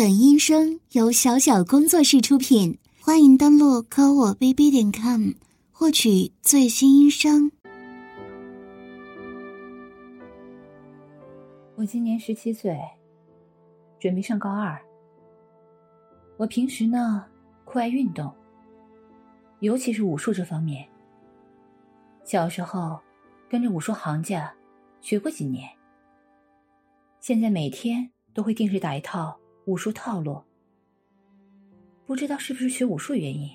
本音声由小小工作室出品，欢迎登录科我 bb 点 com 获取最新音声。我今年十七岁，准备上高二。我平时呢，酷爱运动，尤其是武术这方面。小时候跟着武术行家学过几年，现在每天都会定时打一套。武术套路，不知道是不是学武术原因，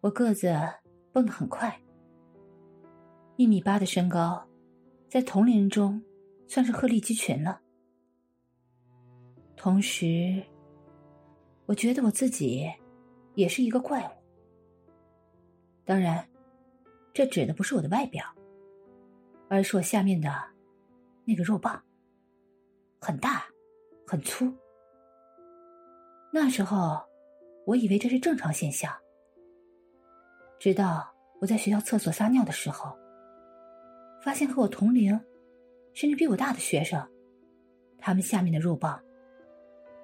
我个子蹦得很快，一米八的身高，在同龄人中算是鹤立鸡群了。同时，我觉得我自己也是一个怪物。当然，这指的不是我的外表，而是我下面的那个肉棒，很大，很粗。那时候，我以为这是正常现象。直到我在学校厕所撒尿的时候，发现和我同龄，甚至比我大的学生，他们下面的肉棒，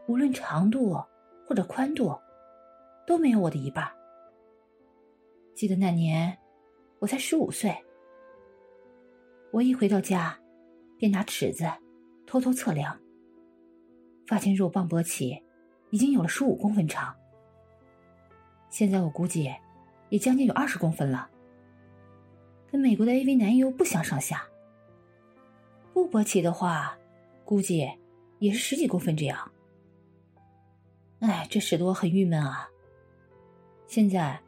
无论长度或者宽度，都没有我的一半。记得那年，我才十五岁，我一回到家，便拿尺子偷偷测量，发现肉棒勃起。已经有了十五公分长，现在我估计也将近有二十公分了，跟美国的 AV 男优不相上下。不勃起的话，估计也是十几公分这样。哎，这使得我很郁闷啊！现在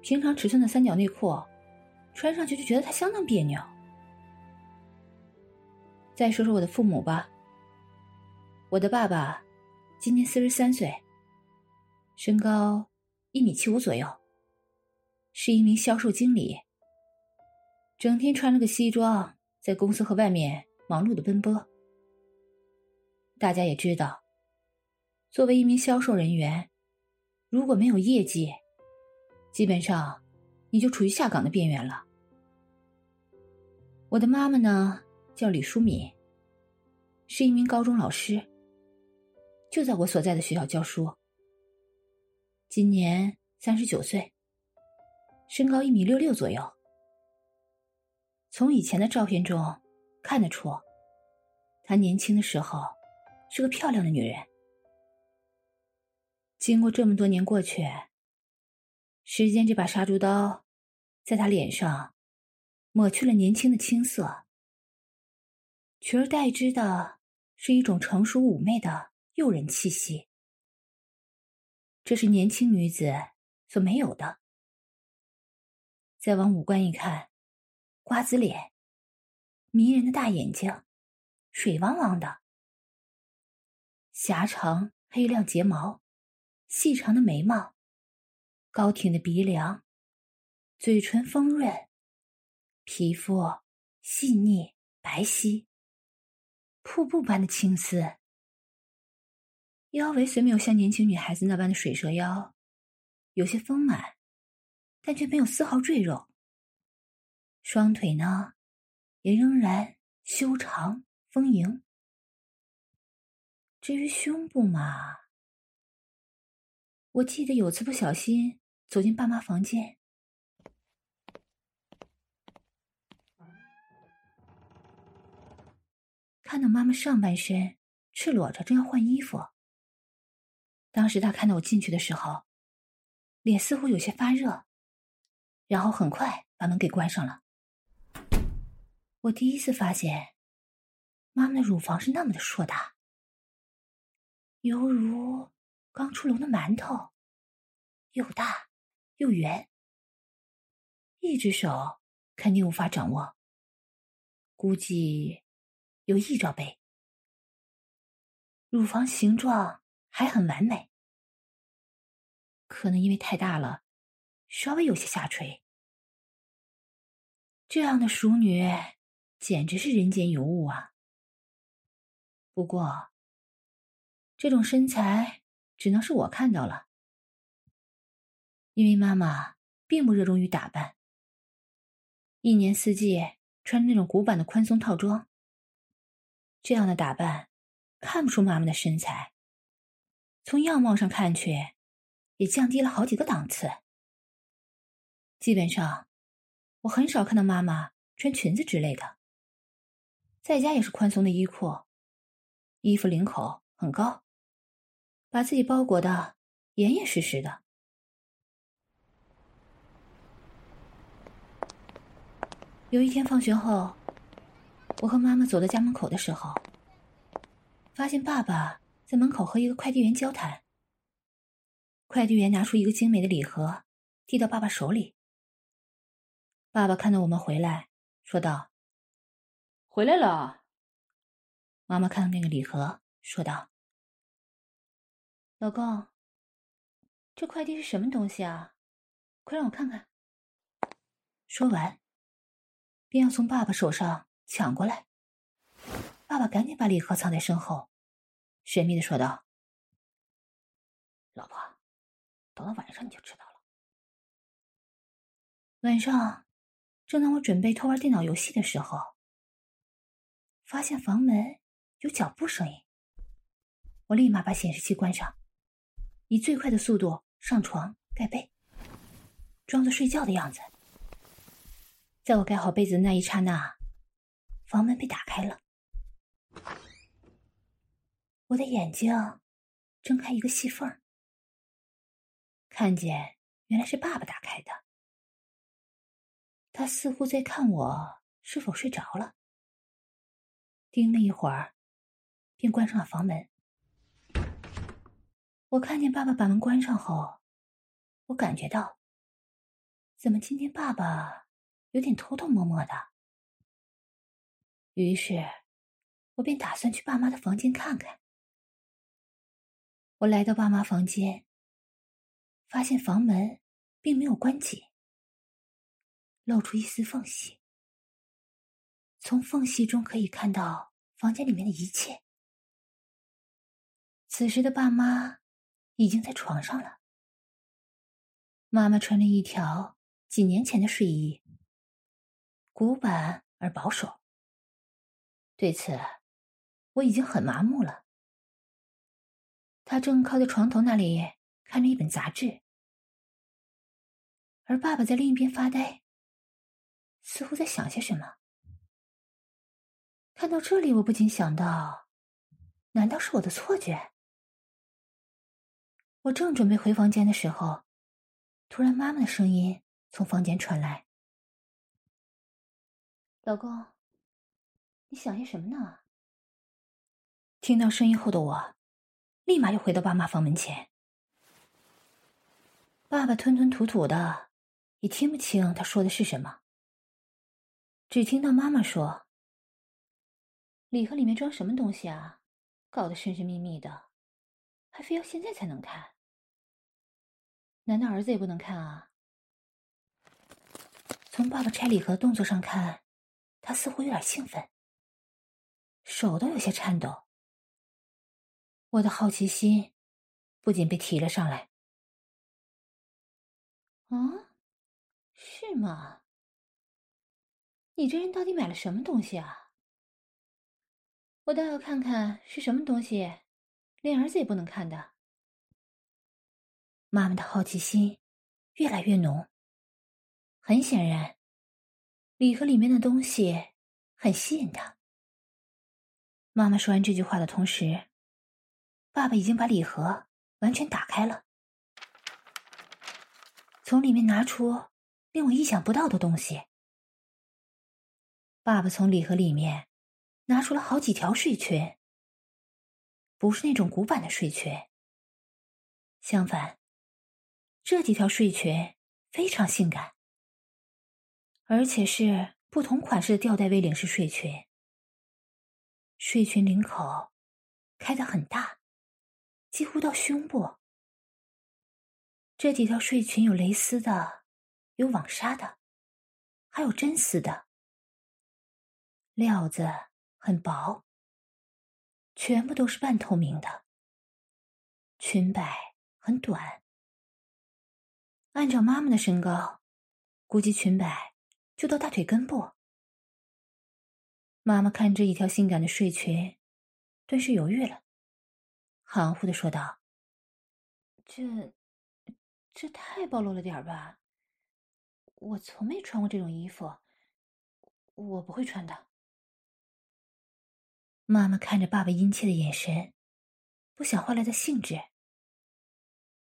平常尺寸的三角内裤穿上去就觉得它相当别扭。再说说我的父母吧，我的爸爸。今年四十三岁，身高一米七五左右，是一名销售经理，整天穿了个西装，在公司和外面忙碌的奔波。大家也知道，作为一名销售人员，如果没有业绩，基本上你就处于下岗的边缘了。我的妈妈呢，叫李淑敏，是一名高中老师。就在我所在的学校教书。今年三十九岁，身高一米六六左右。从以前的照片中看得出，她年轻的时候是个漂亮的女人。经过这么多年过去，时间这把杀猪刀，在她脸上抹去了年轻的青涩，取而代之的是一种成熟妩媚的。诱人气息，这是年轻女子所没有的。再往五官一看，瓜子脸，迷人的大眼睛，水汪汪的，狭长黑亮睫毛，细长的眉毛，高挺的鼻梁，嘴唇丰润，皮肤细腻白皙，瀑布般的青丝。腰围虽没有像年轻女孩子那般的水蛇腰，有些丰满，但却没有丝毫赘肉。双腿呢，也仍然修长丰盈。至于胸部嘛，我记得有次不小心走进爸妈房间，看到妈妈上半身赤裸着，正要换衣服。当时他看到我进去的时候，脸似乎有些发热，然后很快把门给关上了。我第一次发现，妈妈的乳房是那么的硕大，犹如刚出笼的馒头，又大又圆。一只手肯定无法掌握，估计有一兆倍。乳房形状还很完美。可能因为太大了，稍微有些下垂。这样的熟女简直是人间尤物啊！不过，这种身材只能是我看到了，因为妈妈并不热衷于打扮，一年四季穿那种古板的宽松套装。这样的打扮看不出妈妈的身材，从样貌上看去，也降低了好几个档次。基本上，我很少看到妈妈穿裙子之类的，在家也是宽松的衣裤，衣服领口很高，把自己包裹的严严实实的。有一天放学后，我和妈妈走到家门口的时候，发现爸爸在门口和一个快递员交谈。快递员拿出一个精美的礼盒，递到爸爸手里。爸爸看到我们回来，说道：“回来了。”妈妈看到那个礼盒，说道：“老公，这快递是什么东西啊？快让我看看。”说完。便要从爸爸手上抢过来，爸爸赶紧把礼盒藏在身后，神秘的说道：“老婆，等到晚上你就知道了。”晚上，正当我准备偷玩电脑游戏的时候，发现房门有脚步声音，我立马把显示器关上，以最快的速度上床盖被，装作睡觉的样子。在我盖好被子的那一刹那，房门被打开了。我的眼睛睁开一个细缝，看见原来是爸爸打开的。他似乎在看我是否睡着了，盯了一会儿，便关上了房门。我看见爸爸把门关上后，我感觉到，怎么今天爸爸？有点偷偷摸摸的，于是，我便打算去爸妈的房间看看。我来到爸妈房间，发现房门并没有关紧，露出一丝缝隙。从缝隙中可以看到房间里面的一切。此时的爸妈已经在床上了。妈妈穿了一条几年前的睡衣。古板而保守。对此，我已经很麻木了。他正靠在床头那里看着一本杂志，而爸爸在另一边发呆，似乎在想些什么。看到这里，我不禁想到：难道是我的错觉？我正准备回房间的时候，突然妈妈的声音从房间传来。老公，你想些什么呢？听到声音后的我，立马又回到爸妈房门前。爸爸吞吞吐吐的，也听不清他说的是什么。只听到妈妈说：“礼盒里面装什么东西啊？搞得神神秘秘的，还非要现在才能看？难道儿子也不能看啊？”从爸爸拆礼盒动作上看。他似乎有点兴奋，手都有些颤抖。我的好奇心不仅被提了上来。啊，是吗？你这人到底买了什么东西啊？我倒要看看是什么东西，连儿子也不能看的。妈妈的好奇心越来越浓，很显然。礼盒里面的东西很吸引他。妈妈说完这句话的同时，爸爸已经把礼盒完全打开了，从里面拿出令我意想不到的东西。爸爸从礼盒里面拿出了好几条睡裙，不是那种古板的睡裙，相反，这几条睡裙非常性感。而且是不同款式的吊带 V 领式睡裙，睡裙领口开的很大，几乎到胸部。这几条睡裙有蕾丝的，有网纱的，还有真丝的，料子很薄，全部都是半透明的。裙摆很短，按照妈妈的身高，估计裙摆。就到大腿根部。妈妈看这一条性感的睡裙，顿时犹豫了，含糊的说道：“这这太暴露了点吧？我从没穿过这种衣服，我不会穿的。妈妈看着爸爸殷切的眼神，不想坏了他兴致，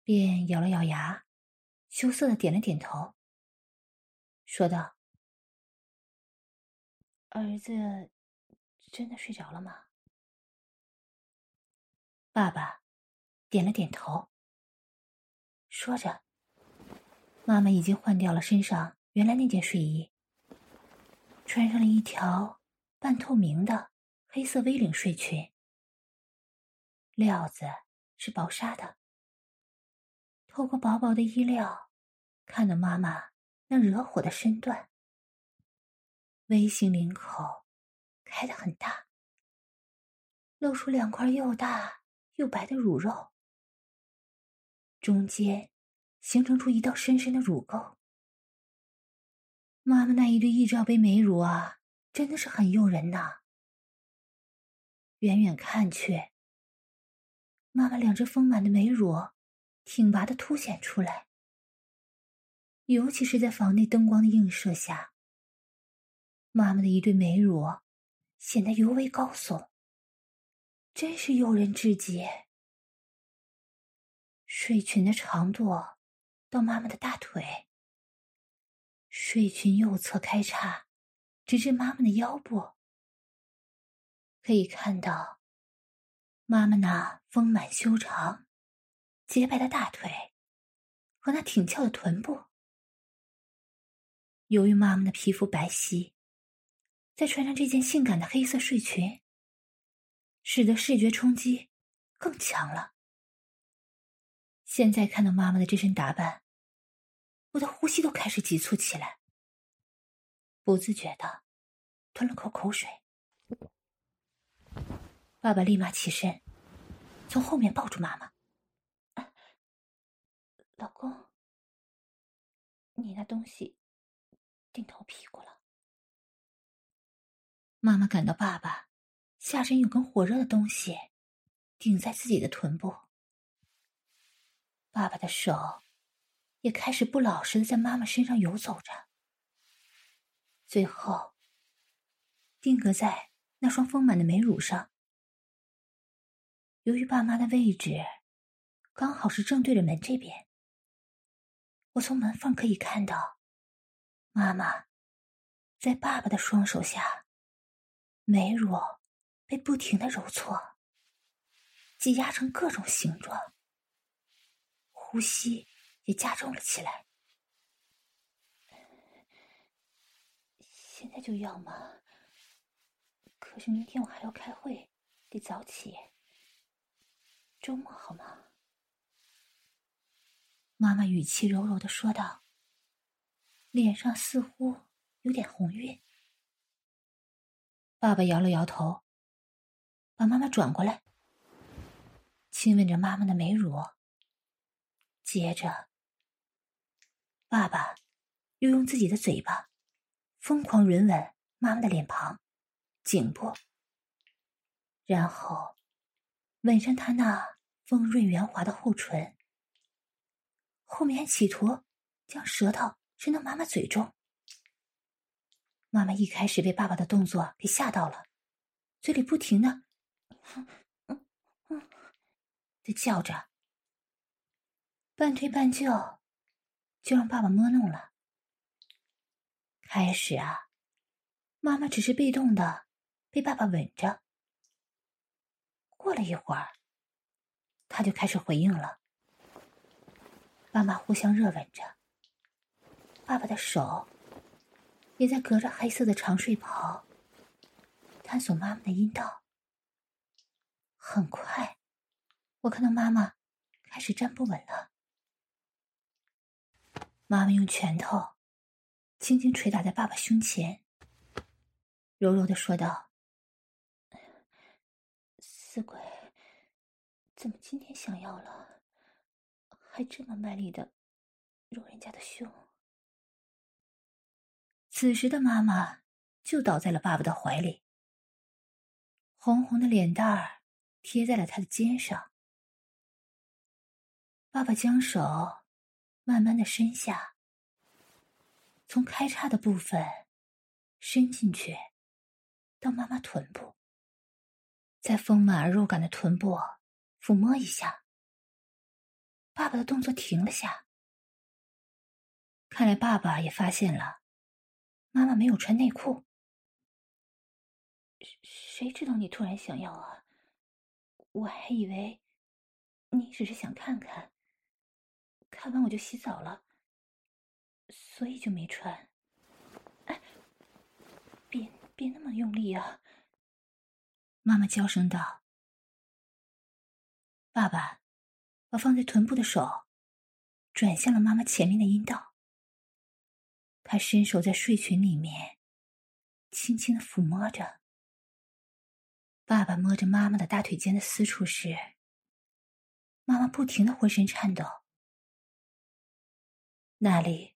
便咬了咬牙，羞涩的点了点头，说道：“儿子真的睡着了吗？”爸爸点了点头，说着，妈妈已经换掉了身上原来那件睡衣，穿上了一条半透明的。黑色 V 领睡裙，料子是薄纱的。透过薄薄的衣料，看到妈妈那惹火的身段，V 型领口开得很大，露出两块又大又白的乳肉，中间形成出一道深深的乳沟。妈妈那一对一罩杯美乳啊，真的是很诱人呐。远远看去，妈妈两只丰满的美乳挺拔的凸显出来，尤其是在房内灯光的映射下，妈妈的一对美乳显得尤为高耸，真是诱人至极。睡裙的长度到妈妈的大腿，睡裙右侧开叉，直至妈妈的腰部。可以看到，妈妈那丰满修长、洁白的大腿和那挺翘的臀部。由于妈妈的皮肤白皙，再穿上这件性感的黑色睡裙，使得视觉冲击更强了。现在看到妈妈的这身打扮，我的呼吸都开始急促起来，不自觉的吞了口口水。爸爸立马起身，从后面抱住妈妈。老公，你那东西顶到我屁股了。妈妈感到爸爸下身有根火热的东西顶在自己的臀部，爸爸的手也开始不老实的在妈妈身上游走着，最后定格在那双丰满的美乳上。由于爸妈的位置刚好是正对着门这边，我从门缝可以看到，妈妈在爸爸的双手下，美乳被不停的揉搓，挤压成各种形状，呼吸也加重了起来。现在就要吗？可是明天我还要开会，得早起。周末好吗？妈妈语气柔柔的说道，脸上似乎有点红晕。爸爸摇了摇头，把妈妈转过来，亲吻着妈妈的美乳。接着，爸爸又用自己的嘴巴疯狂吮吻妈妈的脸庞、颈部，然后吻上她那。丰润圆滑的厚唇，后面还企图将舌头伸到妈妈嘴中。妈妈一开始被爸爸的动作给吓到了，嘴里不停的 “嗯嗯”的叫着，半推半就，就让爸爸摸弄了。开始啊，妈妈只是被动的被爸爸吻着，过了一会儿。他就开始回应了，妈妈互相热吻着，爸爸的手也在隔着黑色的长睡袍探索妈妈的阴道。很快，我看到妈妈开始站不稳了，妈妈用拳头轻轻捶打在爸爸胸前，柔柔的说道：“死鬼。”怎么今天想要了，还这么卖力的揉人家的胸？此时的妈妈就倒在了爸爸的怀里，红红的脸蛋儿贴在了他的肩上。爸爸将手慢慢的伸下，从开叉的部分伸进去，到妈妈臀部，在丰满而肉感的臀部抚摸一下。爸爸的动作停了下，看来爸爸也发现了妈妈没有穿内裤。谁知道你突然想要啊？我还以为你只是想看看，看完我就洗澡了，所以就没穿。哎，别别那么用力啊！妈妈娇声道。爸爸把放在臀部的手转向了妈妈前面的阴道，他伸手在睡裙里面轻轻的抚摸着。爸爸摸着妈妈的大腿间的私处时，妈妈不停的浑身颤抖。那里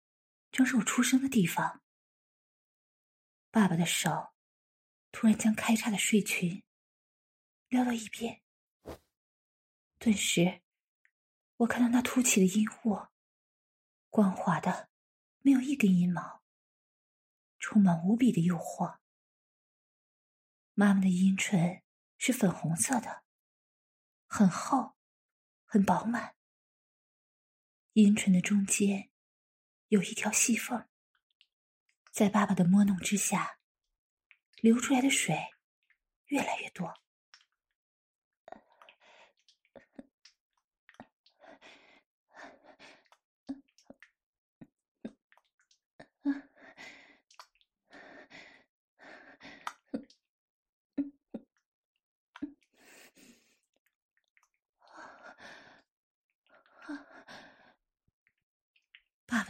正是我出生的地方。爸爸的手突然将开叉的睡裙撩到一边，顿时我看到那凸起的阴户，光滑的，没有一根阴毛，充满无比的诱惑。妈妈的阴唇是粉红色的，很厚，很饱满。阴唇的中间有一条细缝，在爸爸的摸弄之下，流出来的水越来越多。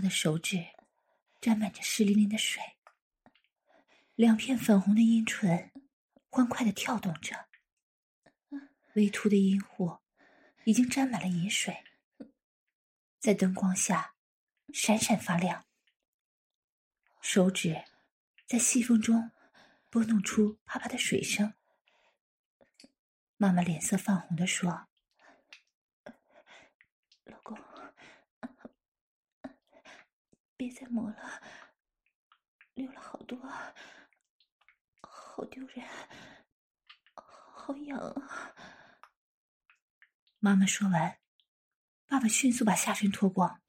的手指沾满着湿淋淋的水，两片粉红的阴唇欢快的跳动着，微凸的阴户已经沾满了银水，在灯光下闪闪发亮。手指在细缝中拨弄出啪啪的水声。妈妈脸色泛红的说：“老公。”别再磨了，流了好多，好丢人，好痒啊！妈妈说完，爸爸迅速把下身脱光，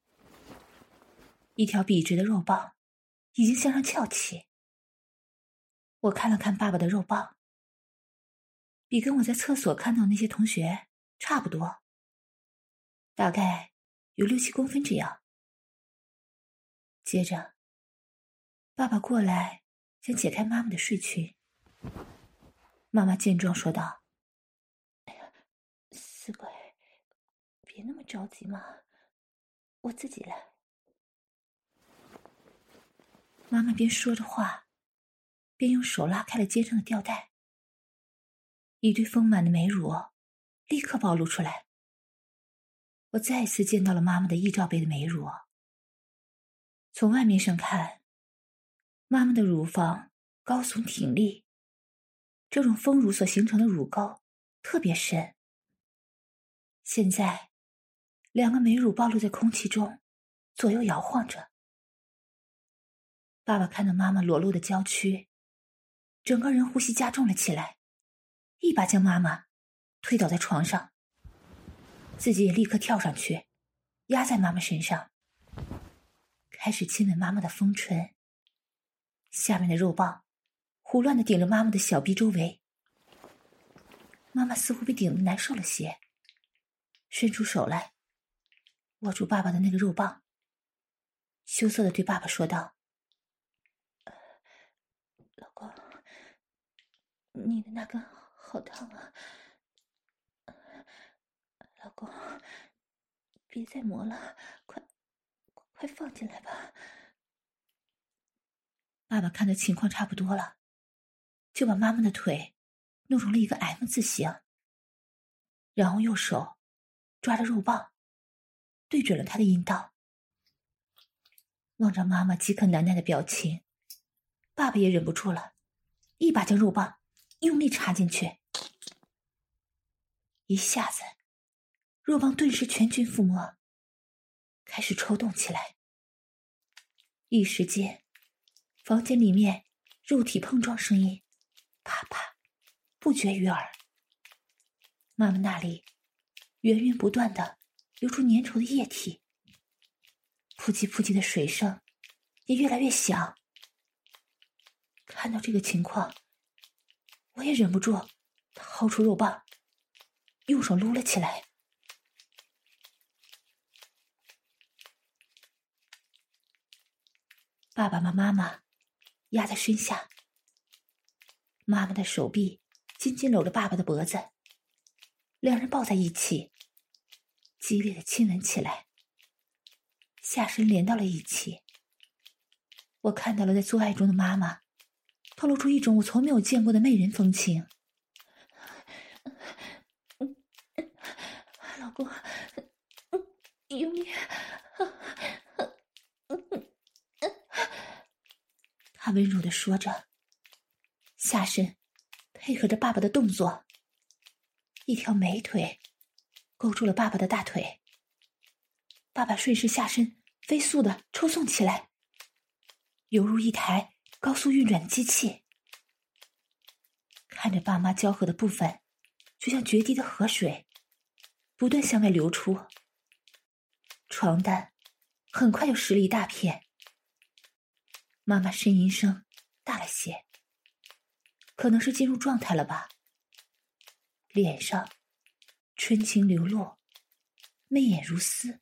一条笔直的肉棒已经向上翘起。我看了看爸爸的肉棒，比跟我在厕所看到那些同学差不多，大概有六七公分这样。接着，爸爸过来，想解开妈妈的睡裙。妈妈见状说道：“哎呀，死鬼，别那么着急嘛，我自己来。”妈妈边说着话，边用手拉开了肩上的吊带，一堆丰满的美乳立刻暴露出来。我再一次见到了妈妈的一罩杯的美乳。从外面上看，妈妈的乳房高耸挺立，这种丰乳所形成的乳沟特别深。现在，两个美乳暴露在空气中，左右摇晃着。爸爸看到妈妈裸露的娇躯，整个人呼吸加重了起来，一把将妈妈推倒在床上，自己也立刻跳上去，压在妈妈身上。开始亲吻妈妈的丰唇，下面的肉棒胡乱的顶着妈妈的小臂周围。妈妈似乎被顶的难受了些，伸出手来，握住爸爸的那个肉棒，羞涩的对爸爸说道：“老公，你的那根好烫啊，老公，别再磨了，快。”快放进来吧！爸爸看的情况差不多了，就把妈妈的腿弄成了一个 M 字形，然后右手抓着肉棒，对准了她的阴道。望着妈妈饥渴难耐的表情，爸爸也忍不住了，一把将肉棒用力插进去，一下子，肉棒顿时全军覆没，开始抽动起来。一时间，房间里面肉体碰撞声音啪啪不绝于耳。妈妈那里源源不断的流出粘稠的液体，扑叽扑叽的水声也越来越响。看到这个情况，我也忍不住掏出肉棒，用手撸了起来。爸爸把妈妈压在身下，妈妈的手臂紧紧搂着爸爸的脖子，两人抱在一起，激烈的亲吻起来，下身连到了一起。我看到了在做爱中的妈妈，透露出一种我从没有见过的媚人风情。老公，用力。他温柔的说着，下身配合着爸爸的动作，一条美腿勾住了爸爸的大腿。爸爸顺势下身，飞速的抽送起来，犹如一台高速运转的机器。看着爸妈交合的部分，就像决堤的河水，不断向外流出。床单很快就湿了一大片。妈妈呻吟声大了些，可能是进入状态了吧。脸上春情流露，媚眼如丝。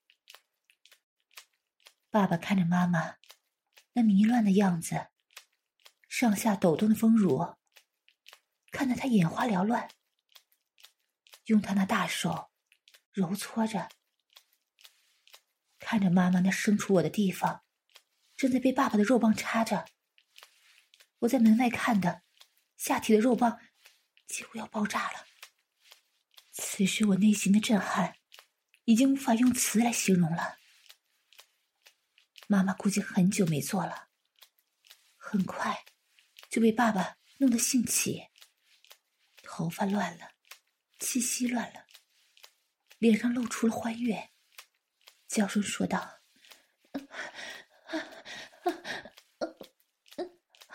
爸爸看着妈妈那迷乱的样子，上下抖动的丰乳，看得他眼花缭乱，用他那大手揉搓着，看着妈妈那生出我的地方。正在被爸爸的肉棒插着，我在门外看的，下体的肉棒几乎要爆炸了。此时我内心的震撼，已经无法用词来形容了。妈妈估计很久没做了，很快就被爸爸弄得兴起，头发乱了，气息乱了，脸上露出了欢悦，娇声说道。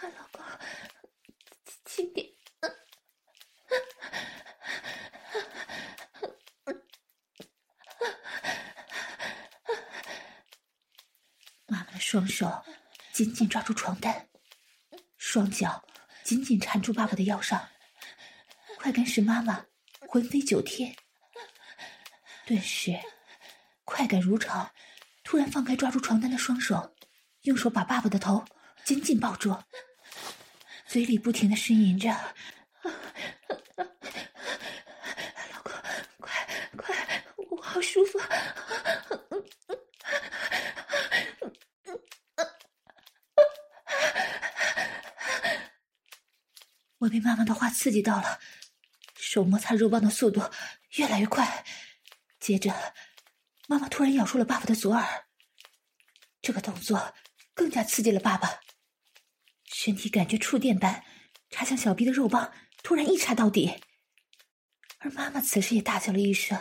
老公，轻点。妈妈的双手紧紧抓住床单，双脚紧紧缠住爸爸的腰上，快感使妈妈魂飞九天。顿时，快感如潮，突然放开抓住床单的双手。用手把爸爸的头紧紧抱住，嘴里不停的呻吟着：“老公，快快，我好舒服。”我被妈妈的话刺激到了，手摩擦肉棒的速度越来越快。接着，妈妈突然咬住了爸爸的左耳，这个动作。更加刺激了爸爸，身体感觉触电般插向小臂的肉棒突然一插到底，而妈妈此时也大叫了一声：“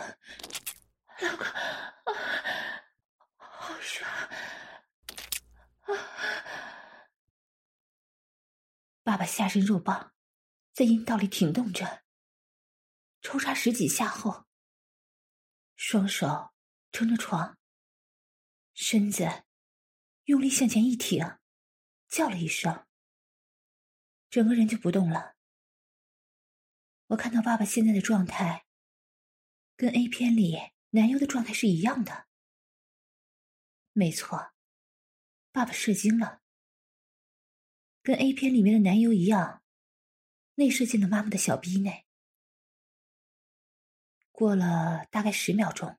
老公，好爽！”爸爸下身肉棒在阴道里挺动着，抽插十几下后，双手撑着床，身子。用力向前一挺，叫了一声，整个人就不动了。我看到爸爸现在的状态，跟 A 片里男优的状态是一样的。没错，爸爸射精了，跟 A 片里面的男优一样，内射进了妈妈的小逼内。过了大概十秒钟，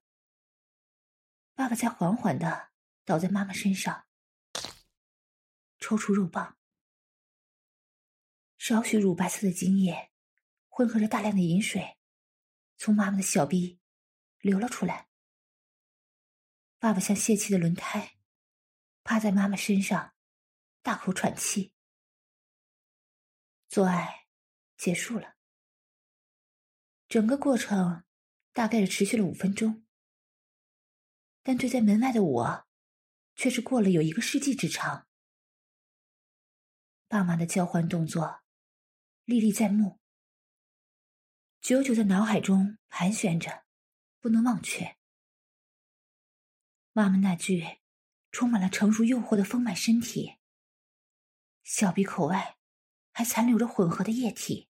爸爸才缓缓的倒在妈妈身上。抽出肉棒，少许乳白色的精液，混合着大量的饮水，从妈妈的小臂流了出来。爸爸像泄气的轮胎，趴在妈妈身上，大口喘气。做爱结束了，整个过程大概是持续了五分钟，但对在门外的我，却是过了有一个世纪之长。爸妈的交换动作，历历在目，久久在脑海中盘旋着，不能忘却。妈妈那具充满了成熟诱惑的丰满身体，小鼻口外还残留着混合的液体。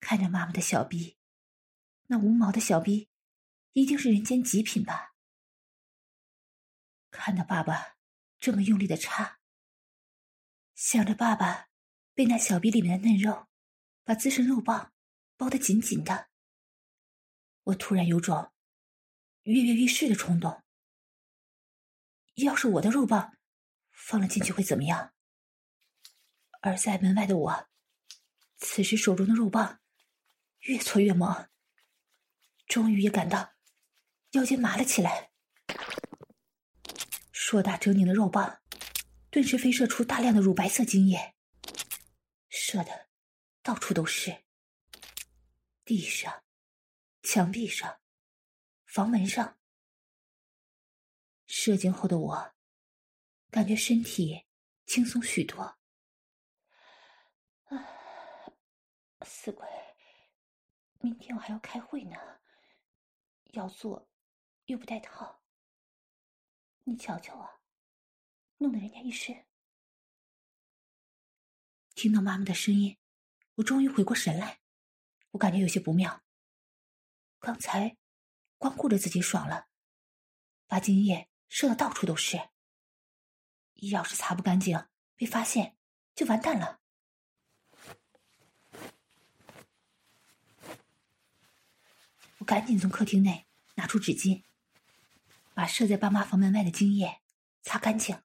看着妈妈的小鼻，那无毛的小鼻，一定是人间极品吧？看到爸爸这么用力的插，想着爸爸被那小臂里面的嫩肉把自身肉棒包得紧紧的，我突然有种跃跃欲试的冲动。要是我的肉棒放了进去会怎么样？而在门外的我，此时手中的肉棒越搓越猛，终于也感到腰间麻了起来。硕大狰狞的肉棒，顿时飞射出大量的乳白色精液，射的到处都是。地上、墙壁上、房门上，射精后的我，感觉身体轻松许多。啊，死鬼！明天我还要开会呢，要做又不带套。你瞧瞧啊，弄得人家一身。听到妈妈的声音，我终于回过神来，我感觉有些不妙。刚才光顾着自己爽了，把精液射的到处都是。要是擦不干净，被发现就完蛋了。我赶紧从客厅内拿出纸巾。把射在爸妈房门外的精液擦干净。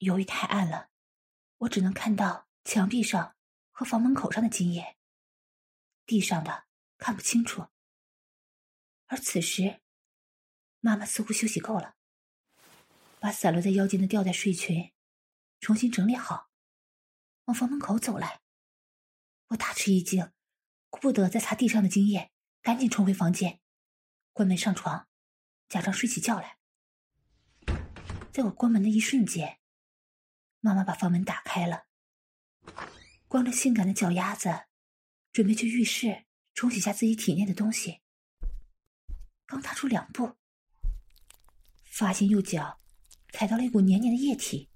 由于太暗了，我只能看到墙壁上和房门口上的精液，地上的看不清楚。而此时，妈妈似乎休息够了，把散落在腰间的吊带睡裙重新整理好，往房门口走来。我大吃一惊，顾不得再擦地上的精液，赶紧冲回房间，关门上床。假装睡起觉来，在我关门的一瞬间，妈妈把房门打开了，光着性感的脚丫子，准备去浴室冲洗下自己体内的东西。刚踏出两步，发现右脚踩到了一股黏黏的液体，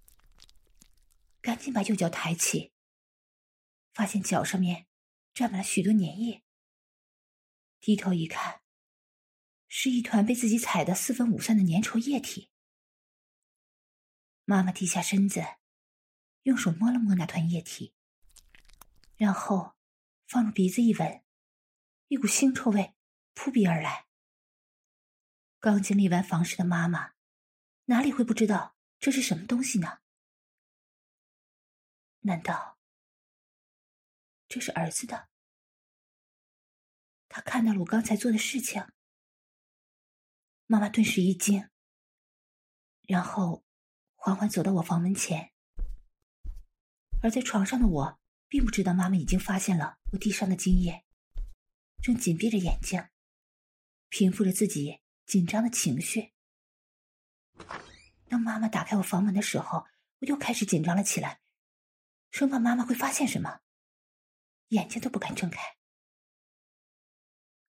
赶紧把右脚抬起，发现脚上面沾满了许多粘液，低头一看。是一团被自己踩得四分五散的粘稠液体。妈妈低下身子，用手摸了摸那团液体，然后放入鼻子一闻，一股腥臭味扑鼻而来。刚经历完房事的妈妈，哪里会不知道这是什么东西呢？难道这是儿子的？他看到了我刚才做的事情。妈妈顿时一惊，然后缓缓走到我房门前。而在床上的我，并不知道妈妈已经发现了我地上的精液，正紧闭着眼睛，平复着自己紧张的情绪。当妈妈打开我房门的时候，我又开始紧张了起来，生怕妈妈会发现什么，眼睛都不敢睁开。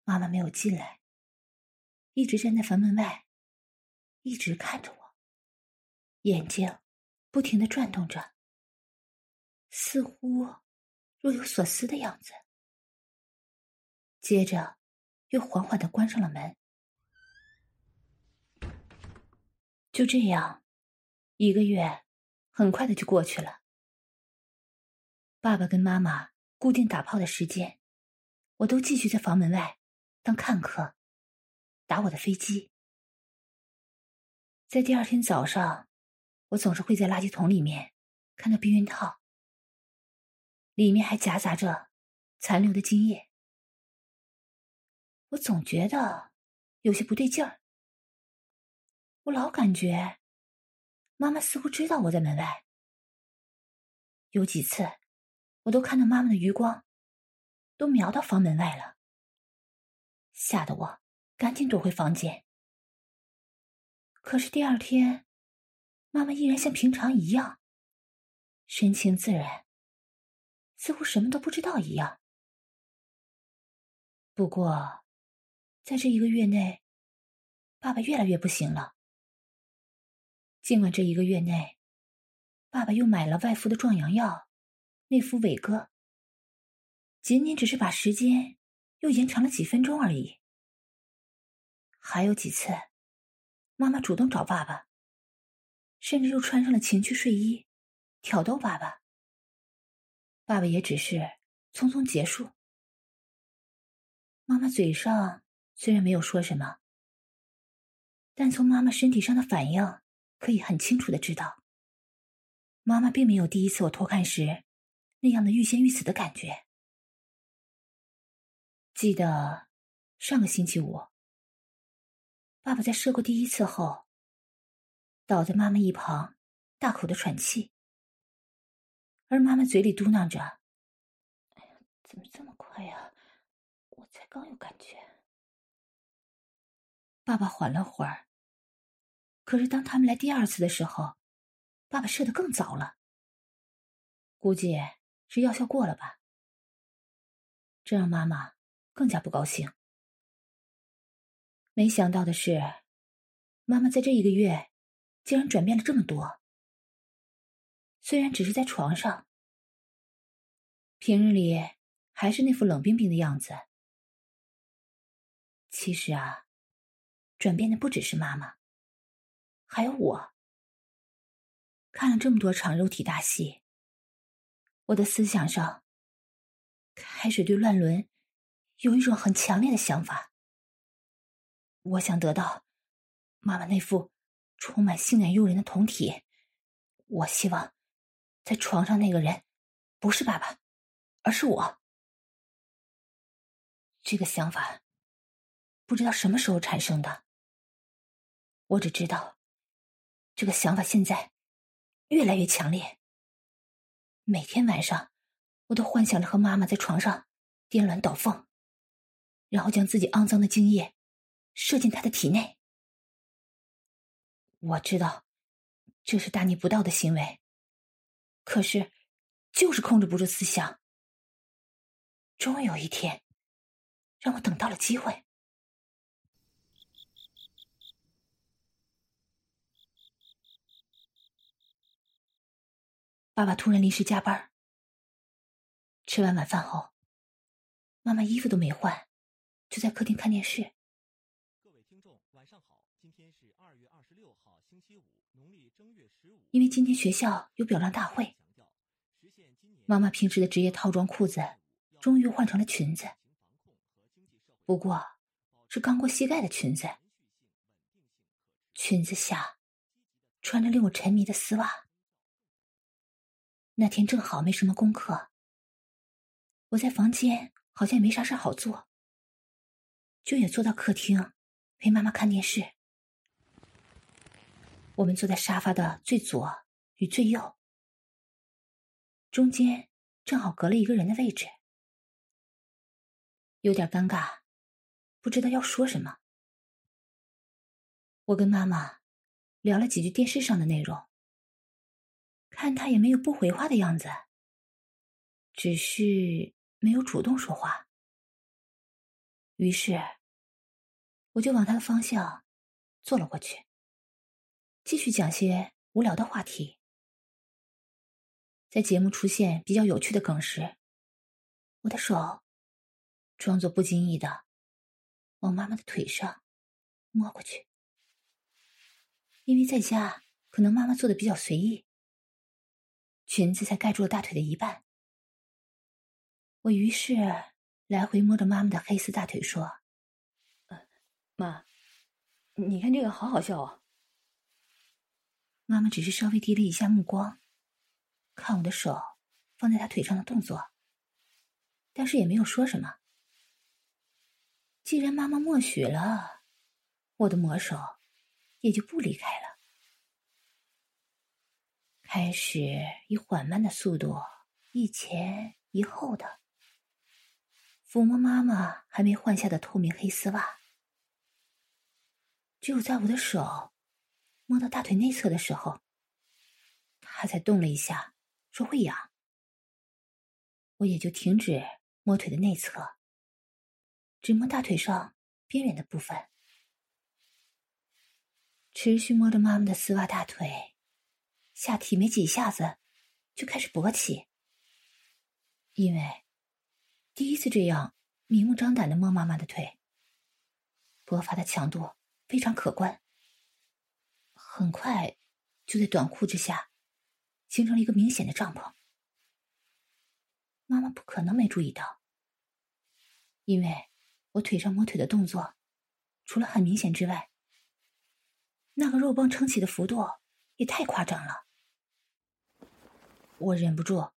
妈妈没有进来。一直站在房门外，一直看着我，眼睛不停的转动着，似乎若有所思的样子。接着，又缓缓的关上了门。就这样，一个月很快的就过去了。爸爸跟妈妈固定打炮的时间，我都继续在房门外当看客。打我的飞机，在第二天早上，我总是会在垃圾桶里面看到避孕套，里面还夹杂着残留的精液。我总觉得有些不对劲儿，我老感觉妈妈似乎知道我在门外。有几次，我都看到妈妈的余光都瞄到房门外了，吓得我。赶紧躲回房间。可是第二天，妈妈依然像平常一样，神情自然，似乎什么都不知道一样。不过，在这一个月内，爸爸越来越不行了。尽管这一个月内，爸爸又买了外敷的壮阳药，内服伟哥，仅仅只是把时间又延长了几分钟而已。还有几次，妈妈主动找爸爸，甚至又穿上了情趣睡衣，挑逗爸爸。爸爸也只是匆匆结束。妈妈嘴上虽然没有说什么，但从妈妈身体上的反应。可以很清楚的知道，妈妈并没有第一次我偷看时那样的欲仙欲死的感觉。记得上个星期五，爸爸在射过第一次后，倒在妈妈一旁，大口的喘气，而妈妈嘴里嘟囔着：“哎呀，怎么这么快呀？我才刚有感觉。”爸爸缓了会儿。可是当他们来第二次的时候，爸爸射得更早了。估计是药效过了吧，这让妈妈更加不高兴。没想到的是，妈妈在这一个月竟然转变了这么多。虽然只是在床上，平日里还是那副冷冰冰的样子。其实啊，转变的不只是妈妈。还有我，看了这么多场肉体大戏，我的思想上开始对乱伦有一种很强烈的想法。我想得到妈妈那副充满性感诱人的酮体，我希望在床上那个人不是爸爸，而是我。这个想法不知道什么时候产生的，我只知道。这个想法现在越来越强烈。每天晚上，我都幻想着和妈妈在床上颠鸾倒凤，然后将自己肮脏的精液射进她的体内。我知道这是大逆不道的行为，可是就是控制不住思想。终于有一天，让我等到了机会。爸爸突然临时加班。吃完晚饭后，妈妈衣服都没换，就在客厅看电视。各位听众，晚上好，今天是二月二十六号，星期，五。因为今天学校有表彰大会，妈妈平时的职业套装裤子终于换成了裙子，不过是刚过膝盖的裙子。裙子下穿着令我沉迷的丝袜。那天正好没什么功课，我在房间好像也没啥事好做，就也坐到客厅陪妈妈看电视。我们坐在沙发的最左与最右，中间正好隔了一个人的位置，有点尴尬，不知道要说什么。我跟妈妈聊了几句电视上的内容。看他也没有不回话的样子，只是没有主动说话。于是，我就往他的方向坐了过去，继续讲些无聊的话题。在节目出现比较有趣的梗时，我的手装作不经意的往妈妈的腿上摸过去，因为在家可能妈妈做的比较随意。裙子才盖住了大腿的一半，我于是来回摸着妈妈的黑丝大腿，说：“妈，你看这个好好笑哦。”妈妈只是稍微低了一下目光，看我的手放在她腿上的动作，但是也没有说什么。既然妈妈默许了，我的魔手也就不离开了。开始以缓慢的速度一前一后的抚摸妈妈还没换下的透明黑丝袜。只有在我的手摸到大腿内侧的时候，他才动了一下，说会痒。我也就停止摸腿的内侧，只摸大腿上边缘的部分，持续摸着妈妈的丝袜大腿，下体没几下子就开始勃起，因为第一次这样明目张胆的摸妈妈的腿，勃发的强度非常可观。很快，就在短裤之下，形成了一个明显的帐篷。妈妈不可能没注意到，因为我腿上摸腿的动作，除了很明显之外，那个肉棒撑起的幅度也太夸张了。我忍不住，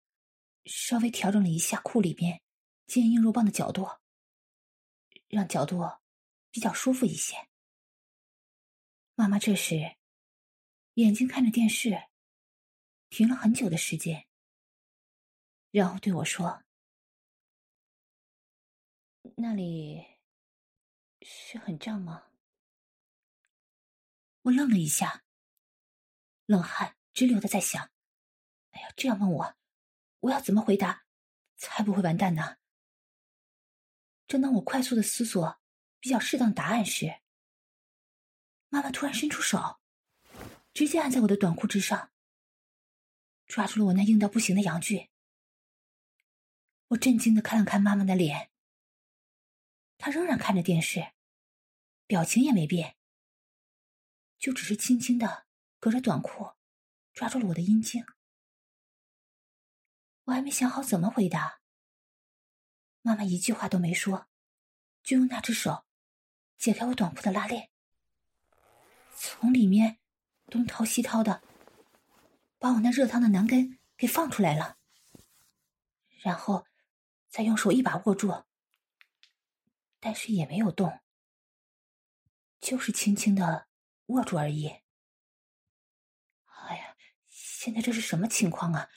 稍微调整了一下裤里边坚硬肉棒的角度，让角度比较舒服一些。妈妈这时。眼睛看着电视，停了很久的时间，然后对我说：“那里是很胀吗？”我愣了一下，冷汗直流的在想：“哎呀，这样问我，我要怎么回答才不会完蛋呢？”正当我快速的思索比较适当答案时，妈妈突然伸出手。直接按在我的短裤之上，抓住了我那硬到不行的阳具。我震惊的看了看妈妈的脸，她仍然看着电视，表情也没变，就只是轻轻的隔着短裤抓住了我的阴茎。我还没想好怎么回答，妈妈一句话都没说，就用那只手解开我短裤的拉链，从里面。东掏西掏的，把我那热烫的男根给放出来了，然后再用手一把握住，但是也没有动，就是轻轻的握住而已。哎呀，现在这是什么情况啊？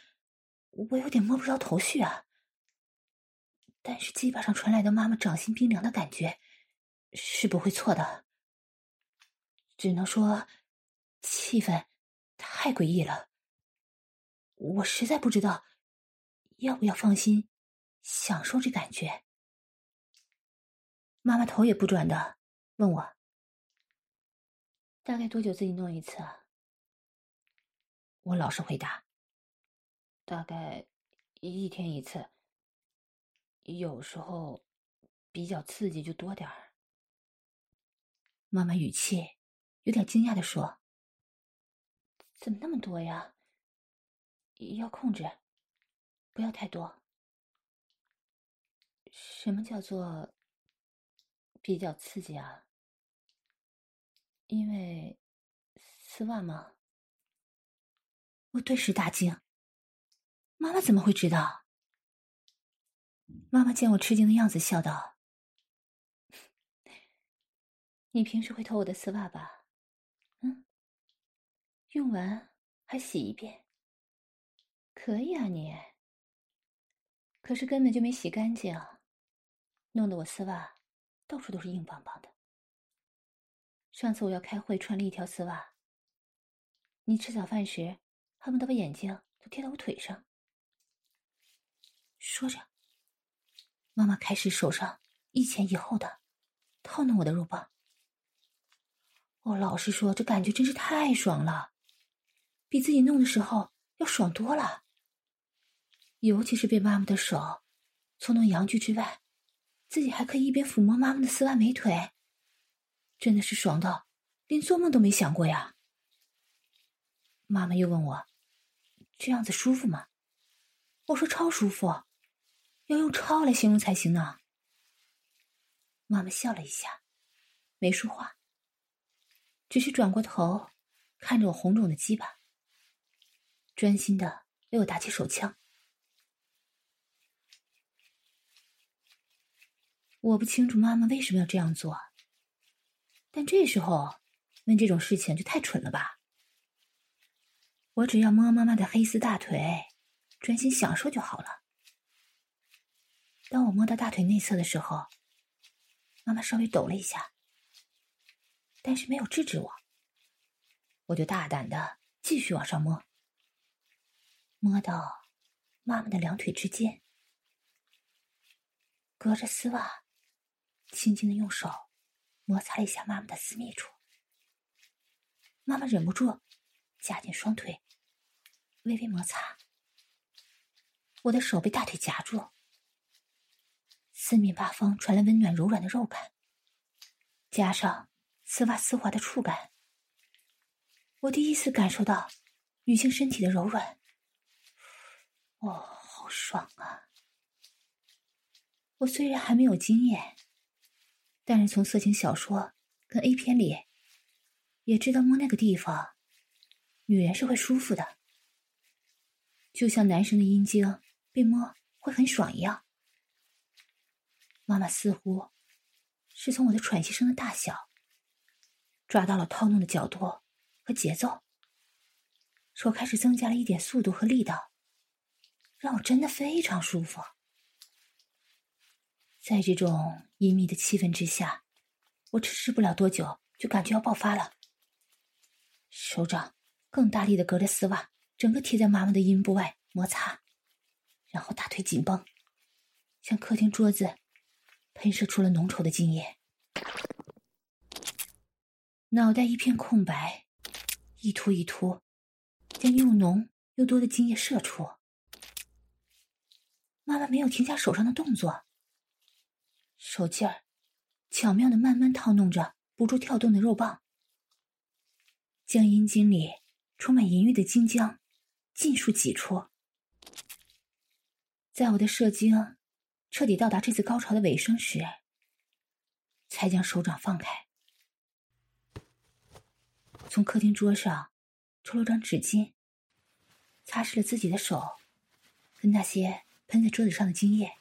我有点摸不着头绪啊。但是鸡巴上传来的妈妈掌心冰凉的感觉，是不会错的。只能说。气氛太诡异了，我实在不知道要不要放心享受这感觉。妈妈头也不转的问我：“大概多久自己弄一次啊？”我老实回答：“大概一天一次，有时候比较刺激就多点儿。”妈妈语气有点惊讶的说。怎么那么多呀？要控制，不要太多。什么叫做比较刺激啊？因为丝袜吗？我顿时大惊。妈妈怎么会知道？妈妈见我吃惊的样子，笑道：“ 你平时会偷我的丝袜吧？”用完还洗一遍，可以啊你。可是根本就没洗干净，弄得我丝袜到处都是硬邦邦的。上次我要开会穿了一条丝袜，你吃早饭时恨不得把眼睛都贴到我腿上。说着，妈妈开始手上一前一后的套弄我的肉棒。我老实说，这感觉真是太爽了。比自己弄的时候要爽多了，尤其是被妈妈的手搓弄阳具之外，自己还可以一边抚摸妈妈的丝袜美腿，真的是爽到连做梦都没想过呀。妈妈又问我：“这样子舒服吗？”我说：“超舒服，要用超来形容才行呢。”妈妈笑了一下，没说话，只是转过头看着我红肿的鸡巴。专心的为我打起手枪。我不清楚妈妈为什么要这样做，但这时候问这种事情就太蠢了吧？我只要摸妈妈的黑丝大腿，专心享受就好了。当我摸到大腿内侧的时候，妈妈稍微抖了一下，但是没有制止我。我就大胆的继续往上摸，摸到妈妈的两腿之间，隔着丝袜，轻轻的用手摩擦了一下妈妈的私密处。妈妈忍不住夹紧双腿，微微摩擦。我的手被大腿夹住，四面八方传来温暖柔软的肉感，加上丝袜丝滑的触感，我第一次感受到女性身体的柔软。哦，好爽啊！我虽然还没有经验，但是从色情小说跟 A 片里也知道摸那个地方，女人是会舒服的，就像男生的阴茎。被摸会很爽一样。妈妈似乎是从我的喘息声的大小抓到了套弄的角度和节奏，手开始增加了一点速度和力道，让我真的非常舒服。在这种阴密的气氛之下，我迟迟不了多久就感觉要爆发了，手掌更大力的隔着丝袜，整个贴在妈妈的阴部外摩擦。然后大腿紧绷，向客厅桌子喷射出了浓稠的精液，脑袋一片空白，一突一突，将又浓又多的精液射出。妈妈没有停下手上的动作，手劲儿巧妙的慢慢套弄着不住跳动的肉棒，将阴茎里充满淫欲的精浆尽数挤出。在我的射精彻底到达这次高潮的尾声时，才将手掌放开，从客厅桌上抽了张纸巾，擦拭了自己的手，跟那些喷在桌子上的精液，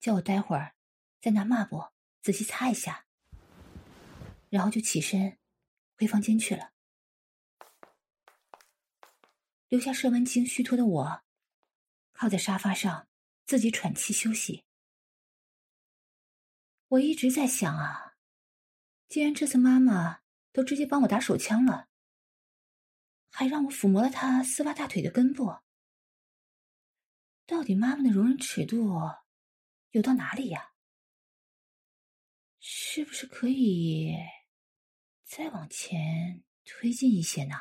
叫我待会儿再拿抹布仔细擦一下，然后就起身回房间去了，留下射完精虚脱的我。靠在沙发上，自己喘气休息。我一直在想啊，既然这次妈妈都直接帮我打手枪了，还让我抚摸了她丝袜大腿的根部，到底妈妈的容忍尺度有到哪里呀？是不是可以再往前推进一些呢？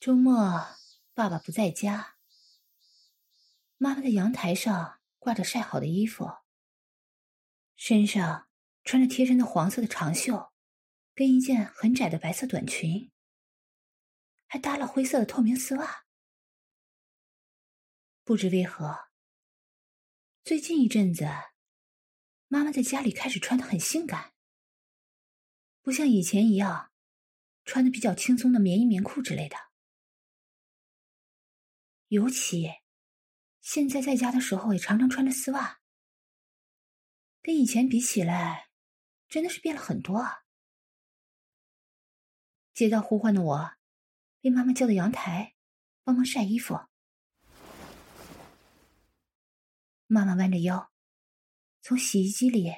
周末，爸爸不在家。妈妈在阳台上挂着晒好的衣服，身上穿着贴身的黄色的长袖，跟一件很窄的白色短裙，还搭了灰色的透明丝袜。不知为何，最近一阵子，妈妈在家里开始穿的很性感，不像以前一样，穿的比较轻松的棉衣、棉裤之类的。尤其，现在在家的时候也常常穿着丝袜，跟以前比起来，真的是变了很多啊！接到呼唤的我，被妈妈叫到阳台，帮忙晒衣服。妈妈弯着腰，从洗衣机里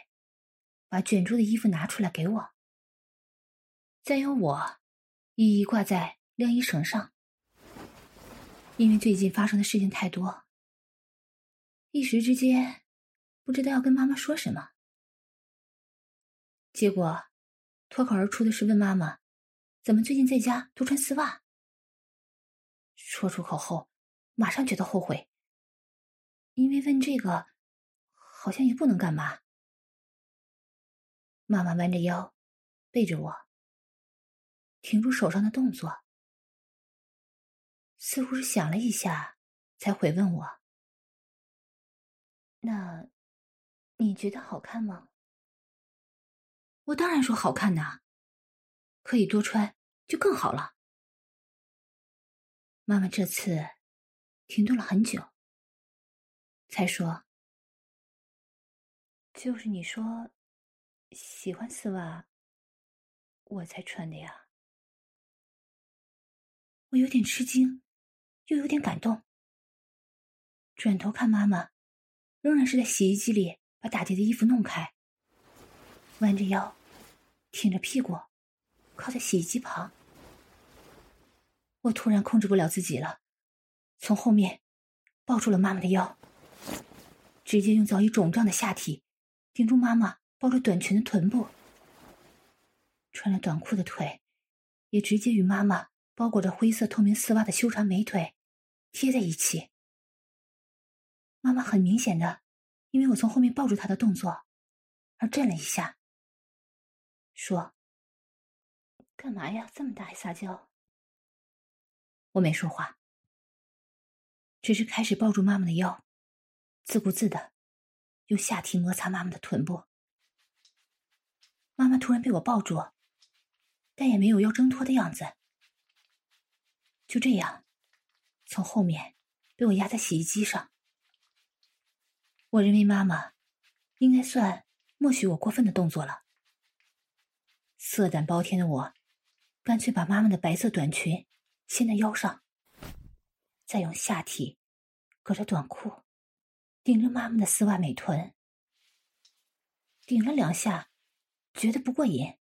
把卷住的衣服拿出来给我，再由我一一挂在晾衣绳上。因为最近发生的事情太多，一时之间不知道要跟妈妈说什么，结果脱口而出的是问妈妈：“怎么最近在家都穿丝袜？”说出口后，马上觉得后悔，因为问这个好像也不能干嘛。妈妈弯着腰，背着我，停住手上的动作。似乎是想了一下，才回问我：“那，你觉得好看吗？”我当然说好看呐，可以多穿就更好了。妈妈这次停顿了很久，才说：“就是你说喜欢丝袜，我才穿的呀。”我有点吃惊。又有点感动，转头看妈妈，仍然是在洗衣机里把打结的衣服弄开，弯着腰，挺着屁股，靠在洗衣机旁。我突然控制不了自己了，从后面抱住了妈妈的腰，直接用早已肿胀的下体顶住妈妈包着短裙的臀部，穿了短裤的腿也直接与妈妈包裹着灰色透明丝袜的修长美腿贴在一起。妈妈很明显的。因为我从后面抱住她的动作，而震了一下，说：“干嘛呀？这么大还撒娇？”我没说话，只是开始抱住妈妈的腰，自顾自的用下体摩擦妈妈的臀部。妈妈突然被我抱住，但也没有要挣脱的样子，就这样从后面被我压在洗衣机上。我认为妈妈应该算默许我过分的动作了。色胆包天的我，干脆把妈妈的白色短裙先在腰上，再用下体隔着短裤顶着妈妈的丝袜美臀，顶了两下，觉得不过瘾。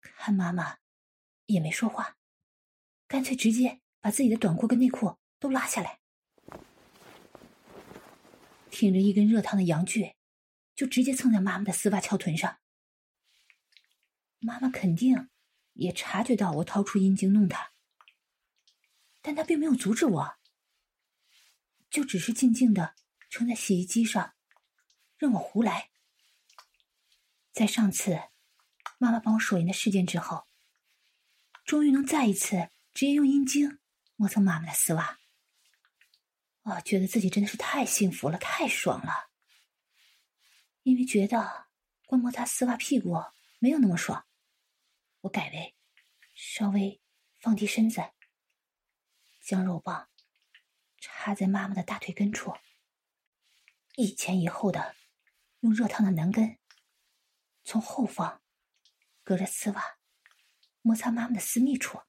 看妈妈也没说话，干脆直接把自己的短裤跟内裤都拉下来。挺着一根热烫的阳具，就直接蹭在妈妈的丝袜翘臀上。妈妈肯定也察觉到我掏出阴茎弄她，但他并没有阻止我，就只是静静的撑在洗衣机上，任我胡来。在上次妈妈帮我手淫的事件之后，终于能再一次直接用阴茎磨蹭妈妈的丝袜。我觉得自己真的是太幸福了，太爽了。因为觉得光摩擦丝袜屁股没有那么爽，我改为稍微放低身子，将肉棒插在妈妈的大腿根处，一前一后的用热烫的男根从后方隔着丝袜摩擦妈妈的私密处，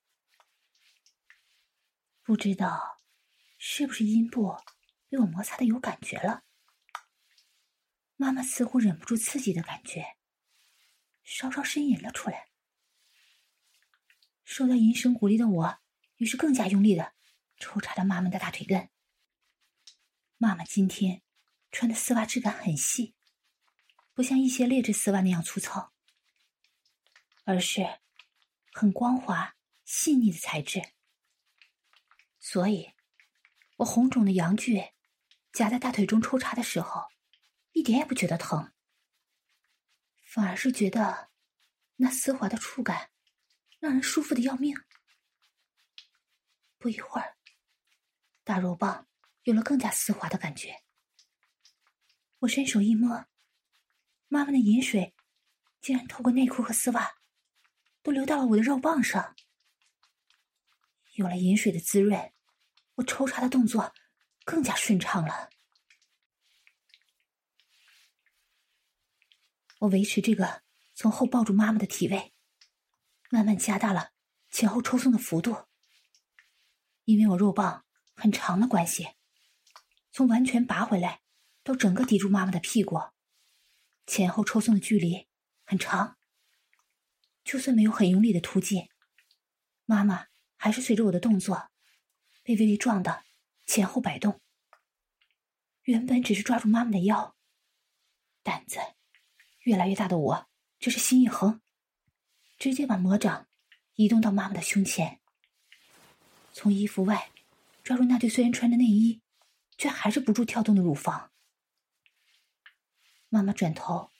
不知道。是不是阴部被我摩擦的有感觉了？妈妈似乎忍不住刺激的感觉，稍稍呻吟了出来。受到银声鼓励的我，于是更加用力的抽插到妈妈的大腿根。妈妈今天穿的丝袜质感很细，不像一些劣质丝袜那样粗糙，而是很光滑细腻的材质，所以。我红肿的阳具夹在大腿中抽插的时候，一点也不觉得疼，反而是觉得那丝滑的触感让人舒服的要命。不一会儿，大肉棒有了更加丝滑的感觉。我伸手一摸，妈妈的饮水竟然透过内裤和丝袜，都流到了我的肉棒上。有了饮水的滋润。我抽插的动作更加顺畅了。我维持这个从后抱住妈妈的体位，慢慢加大了前后抽送的幅度。因为我肉棒很长的关系，从完全拔回来到整个抵住妈妈的屁股，前后抽送的距离很长。就算没有很用力的突进，妈妈还是随着我的动作。被微微撞的前后摆动。原本只是抓住妈妈的腰，胆子越来越大的我，这是心一横，直接把魔掌移动到妈妈的胸前，从衣服外抓住那对虽然穿着内衣，却还是不住跳动的乳房。妈妈转头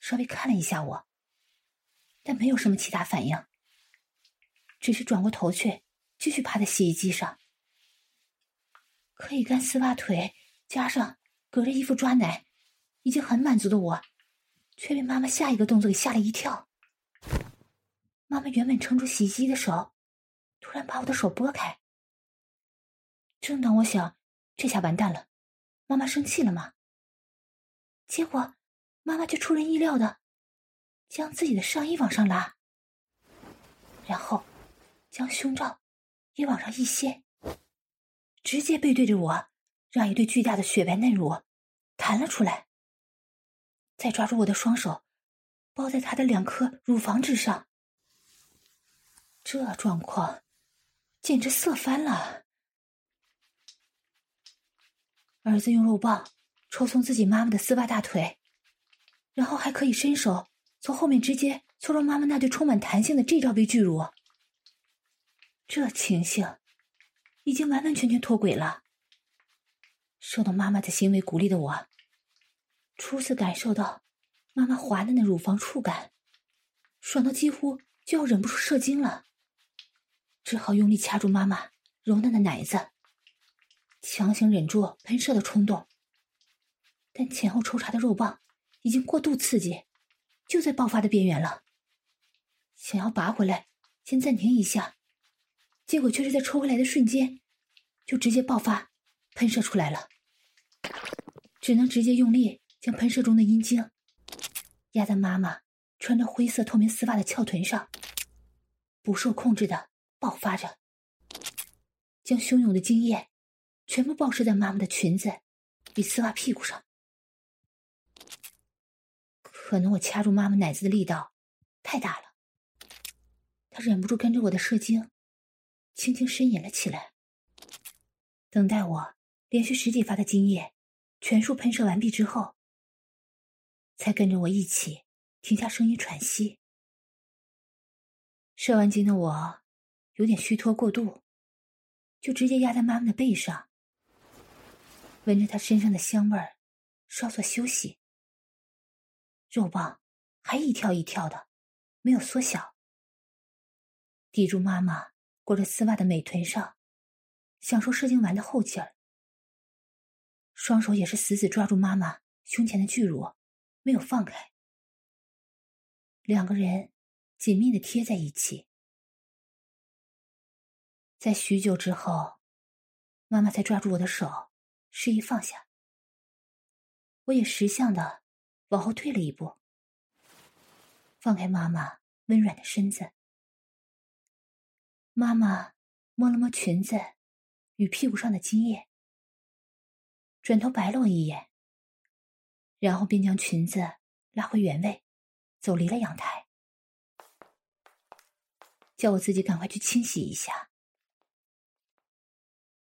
稍微看了一下我，但没有什么其他反应，只是转过头去继续趴在洗衣机上。可以干丝袜腿，加上隔着衣服抓奶，已经很满足的我，却被妈妈下一个动作给吓了一跳。妈妈原本撑住洗衣机的手，突然把我的手拨开。正当我想这下完蛋了，妈妈生气了吗？结果妈妈却出人意料的将自己的上衣往上拉，然后将胸罩也往上一掀。直接背对着我，让一对巨大的雪白嫩乳弹了出来。再抓住我的双手，包在他的两颗乳房之上。这状况简直色翻了。儿子用肉棒抽松自己妈妈的丝袜大腿，然后还可以伸手从后面直接搓揉妈妈那对充满弹性的 G 罩杯巨乳。这情形已经完完全全脱轨了。受到妈妈的行为鼓励的我，初次感受到妈妈滑嫩的乳房触感，爽到几乎就要忍不住射精了。只好用力掐住妈妈柔嫩的奶子，强行忍住喷射的冲动。但前后抽插的肉棒已经过度刺激，就在爆发的边缘了。想要拔回来，先暂停一下，结果却是在抽回来的瞬间，就直接爆发，喷射出来了。只能直接用力将喷射中的阴茎压在妈妈穿着灰色透明丝袜的翘臀上，不受控制的。爆发着，将汹涌的精液全部爆射在妈妈的裙子与丝袜屁股上。可能我掐住妈妈奶子的力道太大了，她忍不住跟着我的射精，轻轻呻吟了起来。等待我连续十几发的精液全数喷射完毕之后，才跟着我一起停下声音喘息。射完精的我。有点虚脱过度，就直接压在妈妈的背上，闻着她身上的香味儿，稍作休息。肉棒还一跳一跳的，没有缩小，抵住妈妈裹着丝袜的美臀上，享受射精完的后劲儿。双手也是死死抓住妈妈胸前的巨乳，没有放开。两个人紧密的贴在一起。在许久之后，妈妈才抓住我的手，示意放下。我也识相的往后退了一步，放开妈妈温软的身子。妈妈摸了摸裙子与屁股上的精液，转头白了我一眼，然后便将裙子拉回原位，走离了阳台，叫我自己赶快去清洗一下。